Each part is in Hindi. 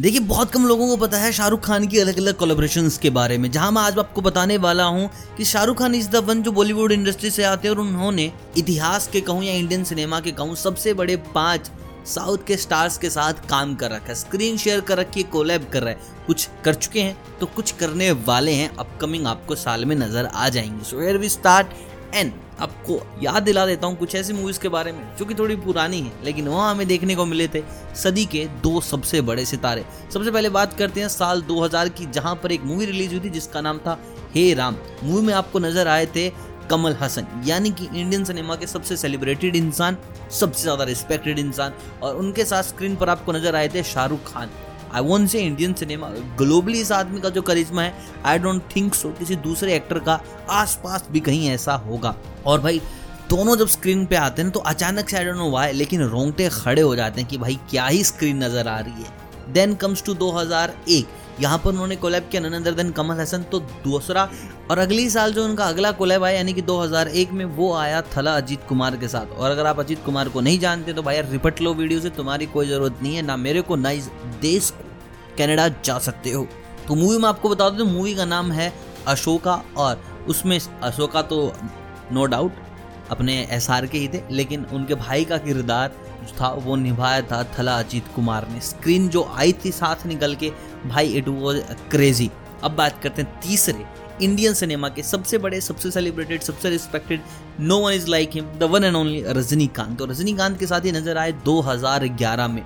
देखिए, बहुत कम लोगों को पता है शाहरुख खान की अलग अलग कोलेब्रेशन के बारे में। जहाँ मैं आज आपको बताने वाला हूँ कि Shah Rukh Khan is the one जो बॉलीवुड इंडस्ट्री से आते हैं और उन्होंने इतिहास के कहूँ या इंडियन सिनेमा के कहूँ, सबसे बड़े पाँच साउथ के स्टार्स के साथ काम कर रखा है। स्क्रीन शेयर कर रखी है कोलैब कर रहा है। कुछ कर चुके हैं तो कुछ करने वाले हैं। अपकमिंग आपको साल में नज़र आ जाएँगे। सो वी स्टार्ट एंड आपको याद दिला देता हूँ कुछ ऐसी मूवीज़ के बारे में, जो कि थोड़ी पुरानी है, लेकिन वहाँ हमें देखने को मिले थे। सदी के दो सबसे बड़े सितारे। सबसे पहले बात करते हैं साल 2000 की, जहाँ पर एक मूवी रिलीज़ हुई थी, जिसका नाम था हे राम। मूवी में आपको नज़र आए थे कमल हसन। यानी कि इंडियन सिनेमा के सबसे सेलिब्रेटेड इंसान, सबसे ज़्यादा रिस्पेक्टेड इंसान, और उनके साथ स्क्रीन पर आपको नज़र आए थे Shah Rukh Khan. I want say Indian cinema globally इस आदमी का जो करिश्मा है आई डोंट थिंक सो किसी दूसरे एक्टर का आसपास भी कहीं ऐसा होगा। और भाई, दोनों जब स्क्रीन पे आते हैं तो अचानक से आई डोंट नो वाई लेकिन रोंगटे खड़े हो जाते हैं कि भाई, क्या ही स्क्रीन नज़र आ रही है। देन कम्स टू 2001 यहाँ पर उन्होंने कोलैब किया ननंदर देन कमल हसन तो दूसरा और अगली साल जो उनका अगला कोलैब आया, यानी कि 2001 में वो आया थला अजीत कुमार के साथ। और अगर आप अजीत कुमार को नहीं जानते तो भाई यार रिपट लो वीडियो से, तुम्हारी कोई ज़रूरत नहीं है, ना मेरे को, ना इस देश को। कनाडा जा सकते हो। तो मूवी में आपको बता दूँ, मूवी का नाम है अशोका और उसमें अशोका तो नो डाउट अपने एसआर के ही थे, लेकिन उनके भाई का किरदार जो था, वो निभाया था थला अजीत कुमार ने। स्क्रीन जो आई थी साथ निकल के, भाई इट वॉज़ क्रेजी अब बात करते हैं तीसरे इंडियन सिनेमा के सबसे बड़े, सबसे सेलिब्रेटेड सबसे respected no one is like him the one and only Rajinikanth. तो रजनीकांत के साथ ही नज़र आए 2011 में।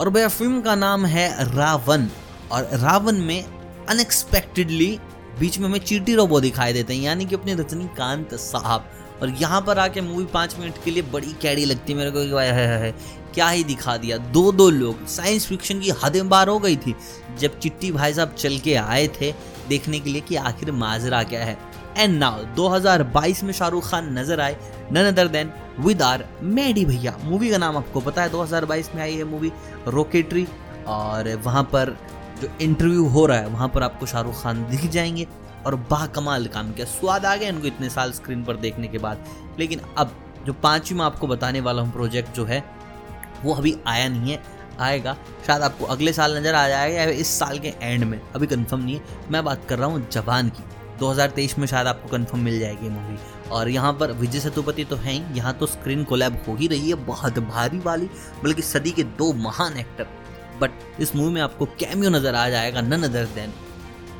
और भैया फ़िल्म का नाम है रावण। और रावण में अनएक्सपेक्टेडली बीच में हमें चीटी रोबो दिखाई देते हैं यानी कि अपने रजनीकांत साहब। और यहाँ पर आके मूवी पाँच मिनट के लिए बड़ी कैडी लगती है मेरे को है, है, है, क्या ही दिखा दिया। दो दो लोग साइंस फिक्शन की हदें बार हो गई थी जब चिट्टी भाई साहब चल के आए थे देखने के लिए कि आखिर माजरा क्या है। एंड नाउ 2022 में शाहरुख खान नज़र आए none other than with R Maddy भैया। मूवी का नाम आपको पता है 2022 में आई है मूवी रॉकेटरी और वहाँ पर जो इंटरव्यू हो रहा है, वहाँ पर आपको शाहरुख खान दिख जाएँगे, और बाकमाल काम किया। स्वाद आ गया इनको इतने साल स्क्रीन पर देखने के बाद। लेकिन अब जो पाँचवीं मैं आपको बताने वाला हूँ प्रोजेक्ट जो है, वो अभी आया नहीं है, आएगा। शायद आपको अगले साल नज़र आ जाएगा या इस साल के एंड में। अभी कंफर्म नहीं है। मैं बात कर रहा हूँ जवान की। 2023 में शायद आपको कंफर्म मिल जाएगी मूवी और यहाँ पर विजय सेतुपति तो हैं यहाँ तो स्क्रीन कोलैब हो ही रही है, बहुत भारी वाली, बल्कि सदी के दो महान एक्टर बट इस मूवी में आपको कैमियो नज़र आ जाएगा none other than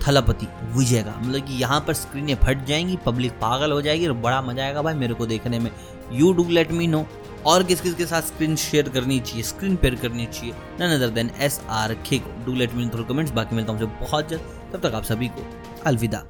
Thalapathy Vijay का मतलब कि यहाँ पर स्क्रीनें फट जाएँगी पब्लिक पागल हो जाएगी और बड़ा मज़ा आएगा भाई मेरे को देखने में। You do let me know और किस किस के साथ स्क्रीन शेयर करनी चाहिए स्क्रीन पेयर करनी चाहिए none other than S R K do let me through comments बाकी मिलता हूँ मुझे बहुत जल्द। तब तक आप सभी को अलविदा।